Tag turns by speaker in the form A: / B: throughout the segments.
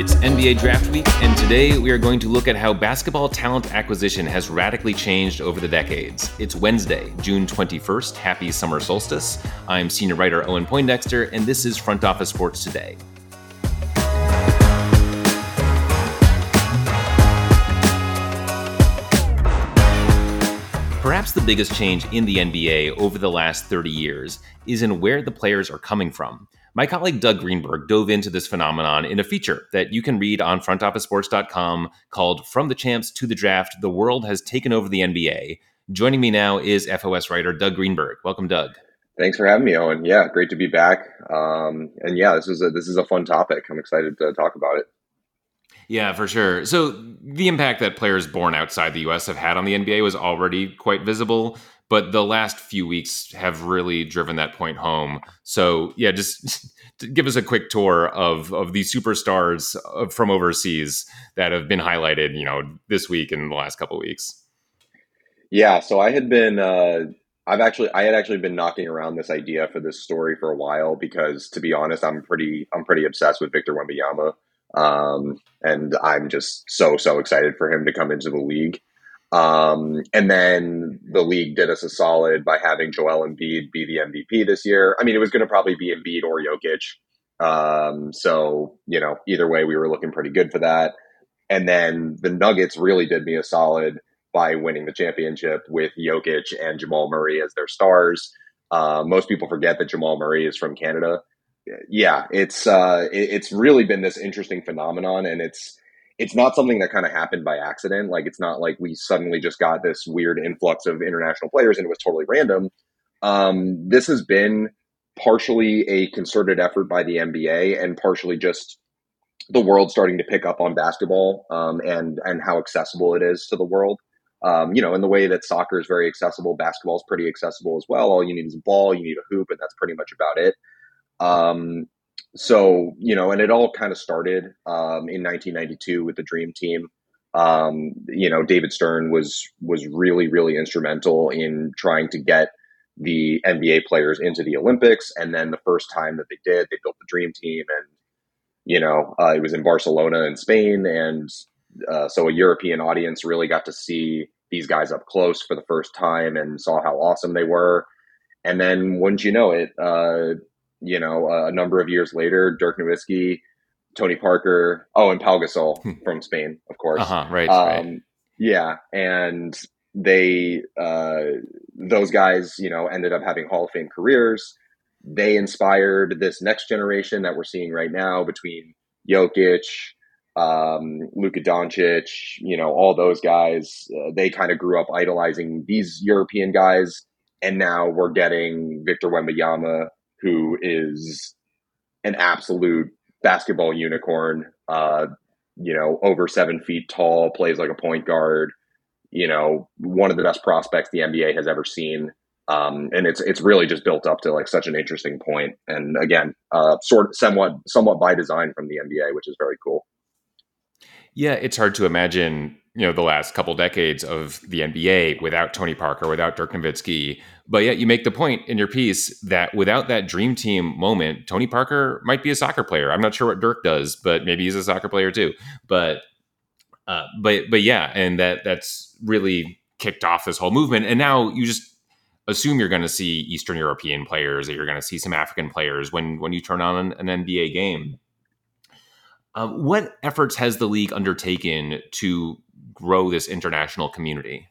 A: It's NBA Draft Week, and today we are going to look at how basketball talent acquisition has radically changed over the decades. It's Wednesday, June 21st. Happy summer solstice. I'm senior writer Owen Poindexter, and this is Front Office Sports Today. Perhaps the biggest change in the NBA over the last 30 years is in where the players are coming from. My colleague Doug Greenberg dove into this phenomenon in a feature that you can read on frontofficesports.com called From the Champs to the Draft The World Has Taken Over the NBA. Joining me now is FOS writer Doug Greenberg. Welcome, Doug.
B: Thanks for having me, Owen. Yeah, great to be back. Um, and yeah, this is a this is a fun topic. I'm excited to talk about it.
A: Yeah, for sure. So the impact that players born outside the U.S. have had on the NBA was already quite visible, but the last few weeks have really driven that point home. So yeah, just give us a quick tour of of these superstars from overseas that have been highlighted, you know, this week and the last couple weeks.
B: Yeah, so I had been uh, I've actually I had actually been knocking around this idea for this story for a while because to be honest, I'm pretty I'm pretty obsessed with Victor Wembanyama. Um, and I'm just so so excited for him to come into the league. Um, and then the league did us a solid by having Joel Embiid be the MVP this year. I mean, it was going to probably be Embiid or Jokic. Um, so, you know, either way, we were looking pretty good for that. And then the Nuggets really did me a solid by winning the championship with Jokic and Jamal Murray as their stars. Uh, most people forget that Jamal Murray is from Canada. Yeah, it's uh, it, it's really been this interesting phenomenon, and it's it's not something that kind of happened by accident. Like it's not like we suddenly just got this weird influx of international players and it was totally random. Um, this has been partially a concerted effort by the NBA and partially just the world starting to pick up on basketball um, and and how accessible it is to the world. Um, you know, in the way that soccer is very accessible, basketball is pretty accessible as well. All you need is a ball, you need a hoop, and that's pretty much about it. Um, so you know, and it all kind of started um, in 1992 with the Dream Team. Um, you know, David Stern was was really really instrumental in trying to get the NBA players into the Olympics, and then the first time that they did, they built the Dream Team, and you know, uh, it was in Barcelona in Spain, and uh, so a European audience really got to see these guys up close for the first time and saw how awesome they were. And then, wouldn't you know it, uh, you know, a number of years later, Dirk Nowitzki, Tony Parker, oh, and Pau Gasol hmm. from Spain, of course.
A: Uh-huh, right, um, right.
B: Yeah, and they, uh, those guys, you know, ended up having Hall of Fame careers. They inspired this next generation that we're seeing right now between Jokic, um, Luka Doncic, you know, all those guys. Uh, they kind of grew up idolizing these European guys, and now we're getting Victor Wembanyama who is an absolute basketball unicorn. Uh, you know, over seven feet tall, plays like a point guard. You know, one of the best prospects the NBA has ever seen. Um, and it's it's really just built up to like such an interesting point. And again, uh, sort somewhat somewhat by design from the NBA, which is very cool.
A: Yeah, it's hard to imagine you know the last couple decades of the NBA without Tony Parker, without Dirk Nowitzki. But yet you make the point in your piece that without that dream team moment, Tony Parker might be a soccer player. I'm not sure what Dirk does, but maybe he's a soccer player too. But uh, but but yeah, and that that's really kicked off this whole movement. And now you just assume you're going to see Eastern European players, that you're going to see some African players when when you turn on an, an NBA game. Um, what efforts has the league undertaken to grow this international community?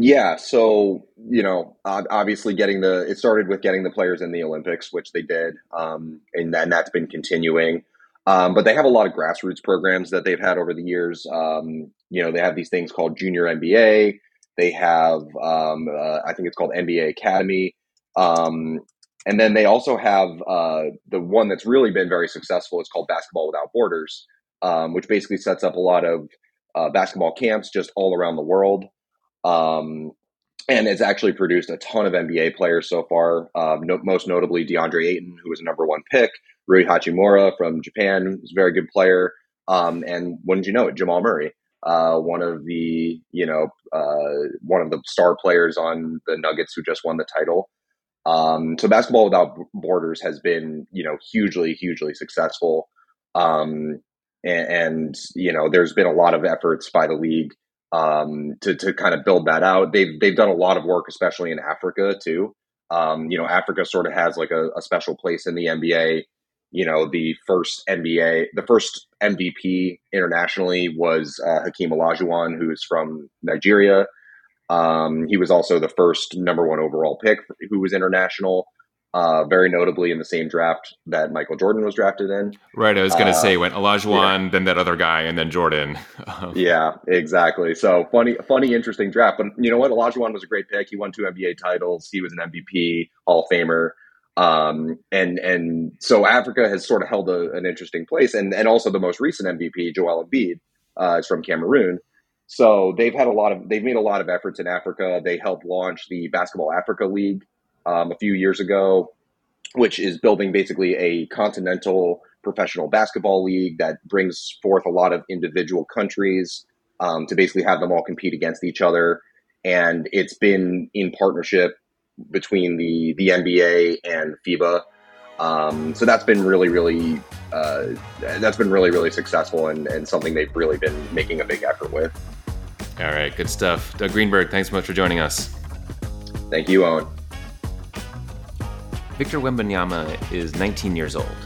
B: Yeah, so you know, obviously, getting the it started with getting the players in the Olympics, which they did, um, and then that's been continuing. Um, but they have a lot of grassroots programs that they've had over the years. Um, you know, they have these things called Junior NBA. They have, um, uh, I think it's called NBA Academy, um, and then they also have uh, the one that's really been very successful. It's called Basketball Without Borders, um, which basically sets up a lot of uh, basketball camps just all around the world. Um, and it's actually produced a ton of NBA players so far. Um, no, most notably DeAndre Ayton, who was a number one pick. Rui Hachimura from Japan is a very good player. Um, and wouldn't you know it, Jamal Murray, uh, one of the you know uh, one of the star players on the Nuggets who just won the title. Um, so basketball without borders has been you know hugely hugely successful. Um, and, and, you know, there's been a lot of efforts by the league um, to to kind of build that out. They've they've done a lot of work, especially in Africa too. Um, you know, Africa sort of has like a, a, special place in the NBA. You know, the first NBA, the first MVP internationally was uh, Hakeem Olajuwon, who's from Nigeria. Um, he was also the first number one overall pick who was international uh, very notably in the same draft that Michael Jordan was drafted in.
A: Right. I was going to uh, say went Olajuwon, yeah. then that other guy, and then Jordan.
B: yeah, exactly. So funny, funny, interesting draft. But you know what? Olajuwon was a great pick. He won two NBA titles. He was an MVP, Hall of Famer. Um, and and so Africa has sort of held a, an interesting place, and and also the most recent MVP, Joel Embiid, uh, is from Cameroon. So they've had a lot of they've made a lot of efforts in Africa. They helped launch the Basketball Africa League, um, a few years ago, which is building basically a continental professional basketball league that brings forth a lot of individual countries um, to basically have them all compete against each other. And it's been in partnership between the the NBA and FIBA. Um, so that's been really, really uh, that's been really, really successful and, and something they've really been making a big effort with.
A: All right, good stuff. Doug Greenberg, thanks so much for joining us.
B: Thank you, Owen.
A: Victor Wembanyama is 19 years old,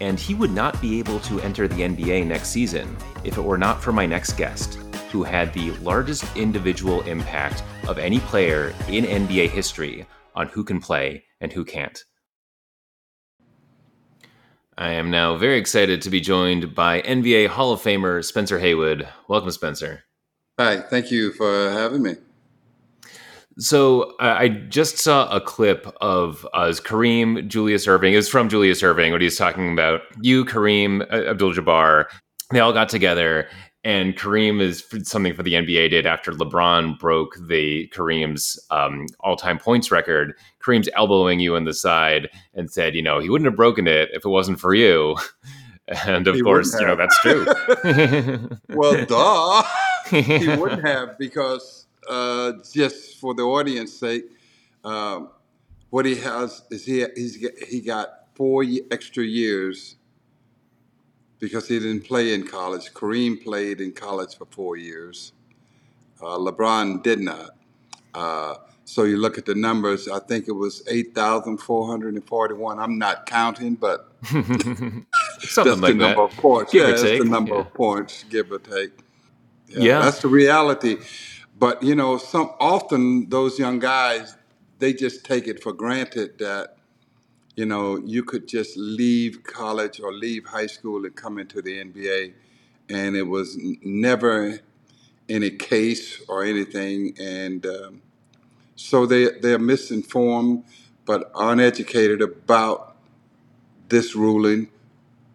A: and he would not be able to enter the NBA next season if it were not for my next guest, who had the largest individual impact of any player in NBA history on who can play and who can't. I am now very excited to be joined by NBA Hall of Famer Spencer Haywood. Welcome, Spencer.
C: Hi, thank you for having me.
A: So uh, I just saw a clip of uh, Kareem Julius Erving. It was from Julius Erving when he's talking about you, Kareem, uh, Abdul Jabbar. They all got together, and Kareem is something for the NBA did after LeBron broke the Kareem's um, all-time points record. Kareem's elbowing you in the side and said, you know, he wouldn't have broken it if it wasn't for you. And of he course, you know that's true.
C: well, duh, he wouldn't have because uh, just for the audience sake, um, what he has is he he's he got four extra years because he didn't play in college. Kareem played in college for four years. Uh, LeBron did not. Uh, so you look at the numbers. I think it was eight thousand four hundred and forty-one. I'm not counting, but
A: something
C: that's
A: like
C: the
A: that.
C: number of points.
A: Give
C: yeah, that's the number
A: yeah.
C: of points, give or take.
A: Yeah. yeah,
C: that's the reality. But you know, some often those young guys they just take it for granted that you know you could just leave college or leave high school and come into the NBA, and it was never any case or anything, and um, so they they're misinformed but uneducated about this ruling,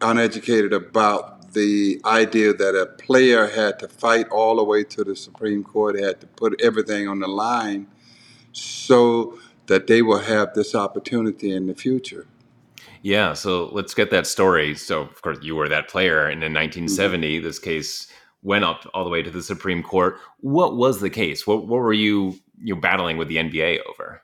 C: uneducated about the idea that a player had to fight all the way to the Supreme Court, had to put everything on the line so that they will have this opportunity in the future.
A: Yeah, so let's get that story. So, of course, you were that player, and in 1970, mm-hmm. this case went up all the way to the Supreme Court. What was the case? What, what were you you battling with the NBA over?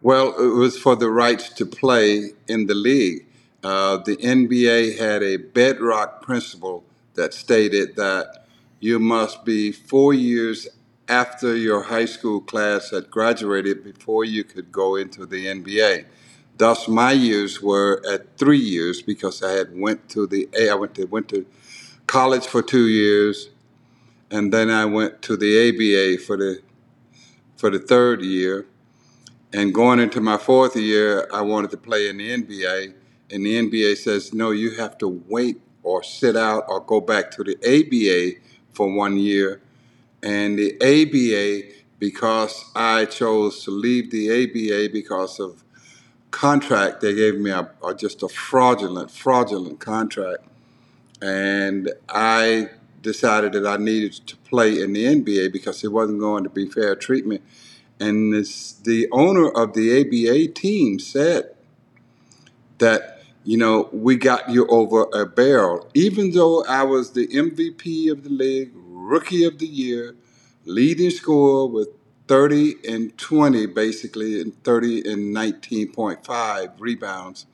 C: Well, it was for the rights to play in the league. Uh, the NBA had a bedrock principle that stated that you must be four years after your high school class had graduated before you could go into the NBA. Thus, my years were at three years because I had went to the I went to went to college for two years, and then I went to the ABA for the for the third year. And going into my fourth year, I wanted to play in the NBA and the NBA says, no, you have to wait or sit out or go back to the ABA for one year. And the ABA, because I chose to leave the ABA because of contract, they gave me a, a just a fraudulent, fraudulent contract. And I decided that I needed to play in the NBA because it wasn't going to be fair treatment. And this, the owner of the ABA team said that you know, we got you over a barrel. Even though I was the MVP of the league, rookie of the year, leading scorer with 30 and 20, basically, and 30 and 19.5 rebounds.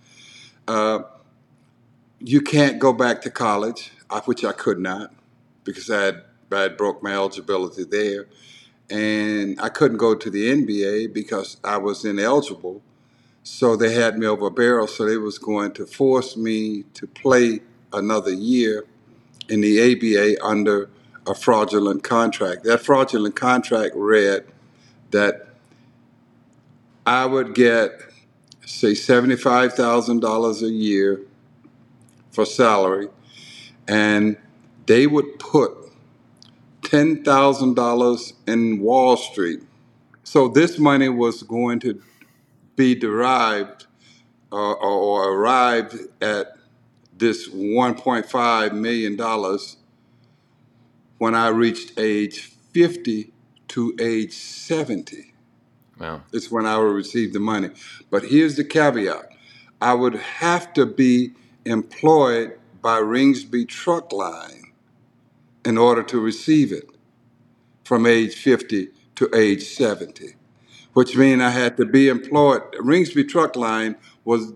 C: Uh, you can't go back to college, which I could not because I had, I had broke my eligibility there. And I couldn't go to the NBA because I was ineligible. So they had me over a barrel. So they was going to force me to play another year in the ABA under a fraudulent contract. That fraudulent contract read that I would get, say, $75,000 a year for salary, and they would put $10,000 in Wall Street. So this money was going to be derived uh, or, or arrived at this $1.5 million when I reached age 50 to age 70.
A: Wow.
C: It's when I would receive the money. But here's the caveat I would have to be employed by Ringsby Truck Line in order to receive it from age 50 to age 70, which means I had to be employed. Ringsby Truck Line was,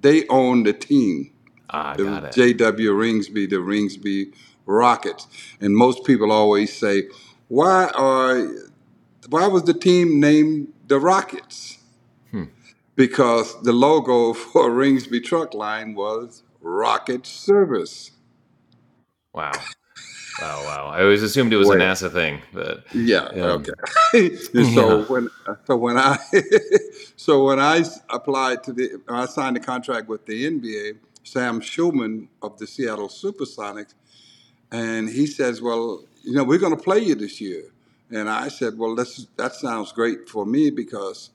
C: they owned the team.
A: Ah,
C: The
A: got it.
C: J.W. Ringsby, the Ringsby Rockets. And most people always say, why are, why was the team named the Rockets? Because the logo for Ringsby Truck Line was Rocket Service.
A: Wow. I always assumed it was a NASA thing, but
C: Yeah.
A: Yeah.
C: Okay. So
A: Yeah.
C: when so when I so when I applied to the I signed a contract with the NBA, Sam Schulman of the Seattle SuperSonics, and he says, "Well, you know, we're going to play you this year." And I said, "Well, that's, that sounds great for me because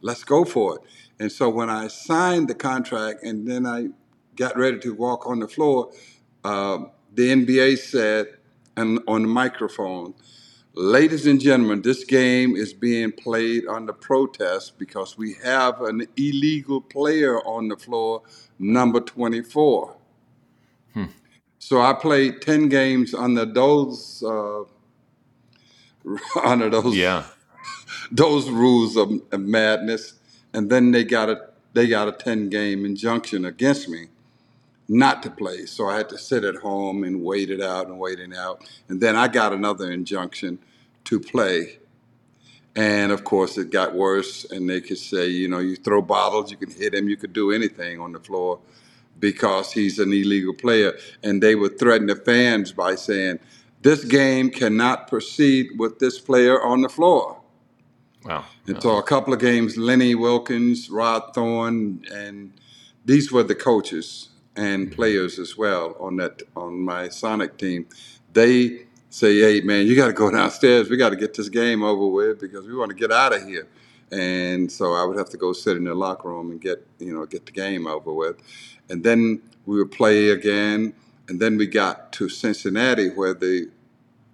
C: let's go for it." And so when I signed the contract and then I got ready to walk on the floor, um, the NBA said, and on the microphone, Ladies and gentlemen, this game is being played under protest because we have an illegal player on the floor, number 24. So I played 10 games under those uh, under those
A: yeah.
C: those rules of, of madness, and then they got a they got a 10 game injunction against me not to play. So I had to sit at home and wait it out and wait it out. And then I got another injunction to play. And of course, it got worse. And they could say, you know, you throw bottles, you can hit him, you could do anything on the floor because he's an illegal player. And they would threaten the fans by saying, this game cannot proceed with this player on the floor.
A: Wow.
C: And so a couple of games, Lenny Wilkens, Rod Thorn, and these were the coaches and players as well on that on my Sonic team. They say, "Hey, man, you got to go downstairs. We got to get this game over with because we want to get out of here." And so I would have to go sit in the locker room and get you know get the game over with, and then we would play again. And then we got to Cincinnati where the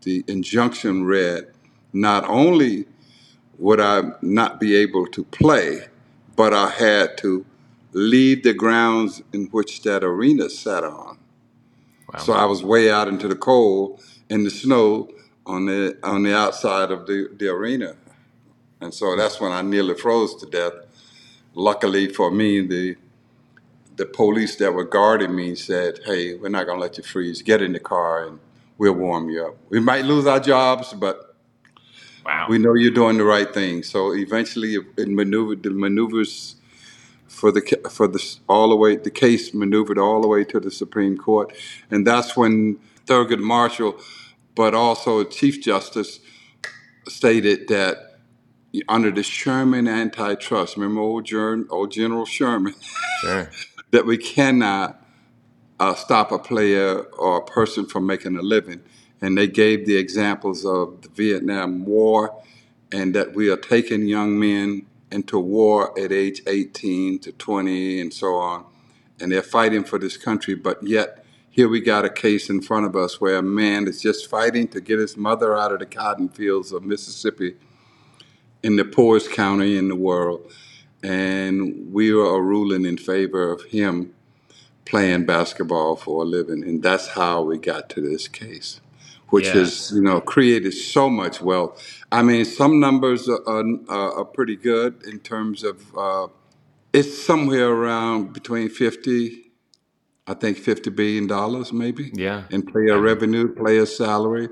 C: the injunction read, not only would I not be able to play, but I had to leave the grounds in which that arena sat on.
A: Wow.
C: So I was way out into the cold in the snow on the on the outside of the, the arena. And so that's when I nearly froze to death. Luckily for me, the the police that were guarding me said, Hey, we're not gonna let you freeze. Get in the car and we'll warm you up. We might lose our jobs, but
A: wow.
C: we know you're doing the right thing. So eventually, it maneuvered the maneuvers for the ca- for the all the way the case maneuvered all the way to the Supreme Court, and that's when Thurgood Marshall, but also Chief Justice, stated that under the Sherman antitrust, remember old, Ger- old General Sherman,
A: sure.
C: that we cannot uh, stop a player or a person from making a living. And they gave the examples of the Vietnam War and that we are taking young men into war at age 18 to 20 and so on. And they're fighting for this country, but yet here we got a case in front of us where a man is just fighting to get his mother out of the cotton fields of Mississippi in the poorest county in the world. And we are ruling in favor of him playing basketball for a living. And that's how we got to this case, which
A: Yeah.
C: has, you know, created so much wealth. I mean, some numbers are, are, are pretty good in terms of uh, it's somewhere around between 50 I think fifty billion dollars maybe.
A: Yeah.
C: In player revenue, player salary.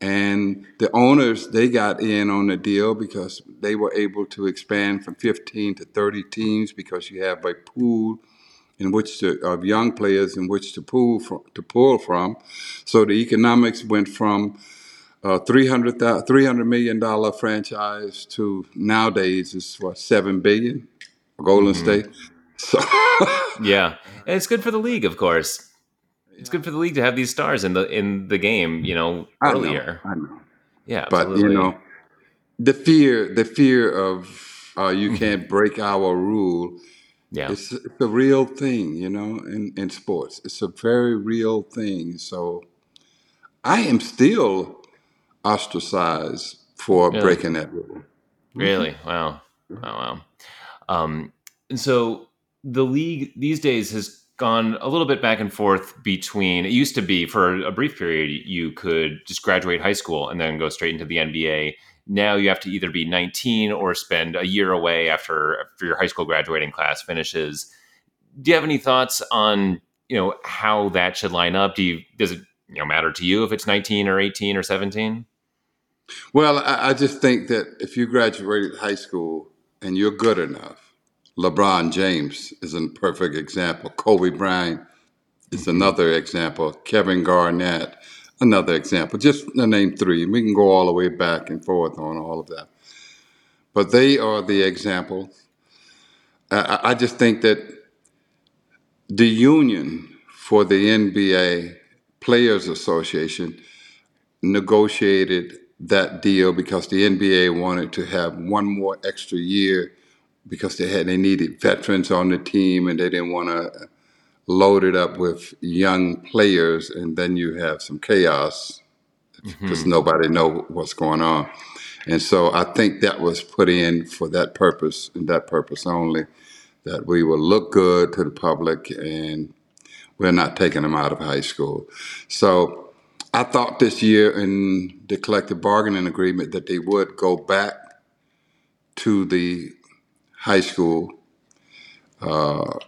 C: And the owners, they got in on the deal because they were able to expand from 15 to 30 teams because you have a pool in which to, of young players in which to pull from, to pull from. So the economics went from a 300, thou- 300 million dollar franchise to nowadays is what seven billion. Golden State. So
A: Yeah, and it's good for the league, of course. It's good for the league to have these stars in the in the game. You know,
C: I know,
A: earlier.
C: I know.
A: Yeah,
C: but you know the fear the fear of uh, you
A: Mm-hmm.
C: can't break our rule
A: yeah,
C: it's, it's a real thing you know in, in sports it's a very real thing so i am still ostracized for
A: Really?
C: breaking that rule
A: really. Wow, wow, wow. Um, and so the league these days has gone a little bit back and forth between. It used to be for a brief period you could just graduate high school and then go straight into the NBA. Now you have to either be 19 or spend a year away after after your high school graduating class finishes. Do you have any thoughts on you know how that should line up? Do you does it you know matter to you if it's 19 or 18 or 17?
C: well I, I just think that if you graduated high school and you're good enough lebron james is a perfect example kobe bryant is mm-hmm. another example. Kevin Garnett, another example. Just to name three. We can go all the way back and forth on all of that. But they are the example. I- I just think that the union for the NBA Players Association negotiated that deal because the NBA wanted to have one more extra year because they had they needed veterans on the team and they didn't want to load it up with young players and then you have some chaos mm-hmm. because nobody know what's going on. And so I think that was put in for that purpose and that purpose only, that we will look good to the public and we're not taking them out of high school. So I thought this year in the collective bargaining agreement that they would go back to the high school uh,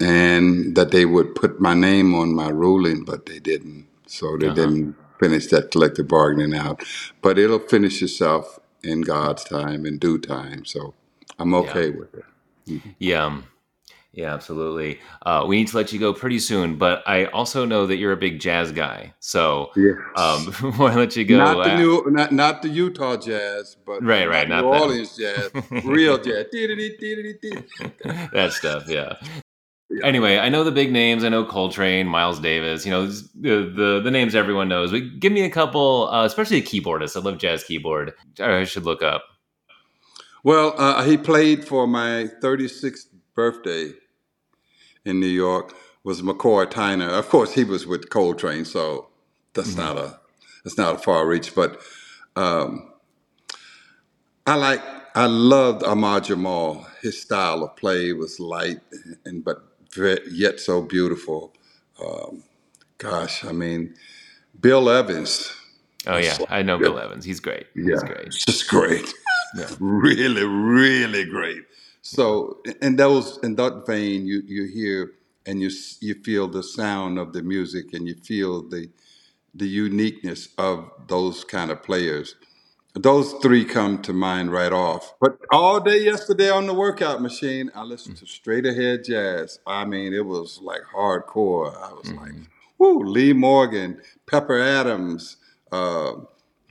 C: and that they would put my name on my ruling, but they didn't. So they
A: Uh-huh.
C: didn't finish that collective bargaining out. But it'll finish itself in God's time, in due time. So I'm okay with it.
A: Yeah. Um, Yeah, absolutely. Uh, we need to let you go pretty soon, but I also know that you're a big jazz guy. So
C: Yes.
A: um, before I let you go,
C: not the
A: uh,
C: new, not not the Utah Jazz, but
A: Right, right,
C: New
A: not them.
C: Orleans Jazz, real jazz.
A: That stuff, yeah. Anyway, I know the big names. I know Coltrane, Miles Davis. You know the the, the names everyone knows. But give me a couple, uh, especially a keyboardist. I love jazz keyboard. I should look up.
C: Well, uh, he played for my 36th birthday in New York. Was McCoy Tyner? Of course, he was with Coltrane, so that's not a that's not a far reach. But um, I like I loved Ahmad Jamal. His style of play was light and but yet so beautiful. Um, gosh, I mean, Bill Evans.
A: Oh yeah, I know Bill Evans. He's great. He's
C: Yeah,
A: great.
C: just great.
A: Yeah.
C: really, really great. So, in those in that vein, you you hear and you you feel the sound of the music, and you feel the the uniqueness of those kind of players. Those three come to mind right off. But all day yesterday on the workout machine, I listened to straight ahead jazz. I mean, it was like hardcore. I was like, whoo, Lee Morgan, Pepper Adams, uh,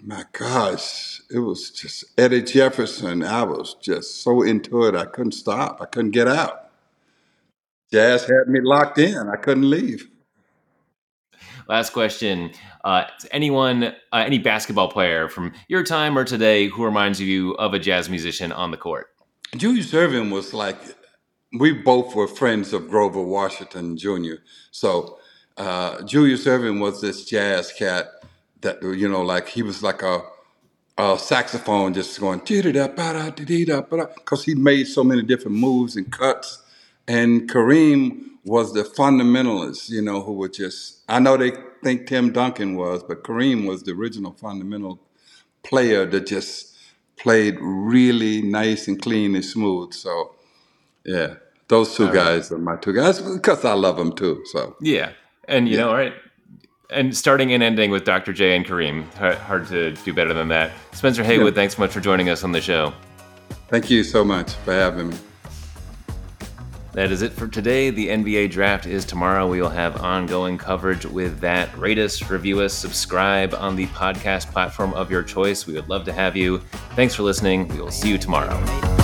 C: my gosh, it was just Eddie Jefferson. I was just so into it, I couldn't stop. I couldn't get out. Jazz had me locked in. I couldn't leave.
A: Last question: uh, Anyone, uh, any basketball player from your time or today who reminds you of a jazz musician on the court?
C: Julius Irvin was like, we both were friends of Grover Washington Jr. So uh, Julius Irvin was this jazz cat that, you know, like he was like a, a saxophone just going, because he made so many different moves and cuts. And Kareem was the fundamentalist, you know, who would just, I know they think Tim Duncan was, but Kareem was the original fundamental player that just played really nice and clean and smooth. So, yeah, those two guys are my two guys because I love them too. So
A: yeah, and you yeah. know, all right. And starting and ending with Dr. J and Kareem. Hard to do better than that. Spencer Haywood, yeah. thanks so much for joining us on the show.
C: Thank you so much for having me.
A: That is it for today. The NBA draft is tomorrow. We will have ongoing coverage with that. Rate us, review us, subscribe on the podcast platform of your choice. We would love to have you. Thanks for listening. We will see you tomorrow.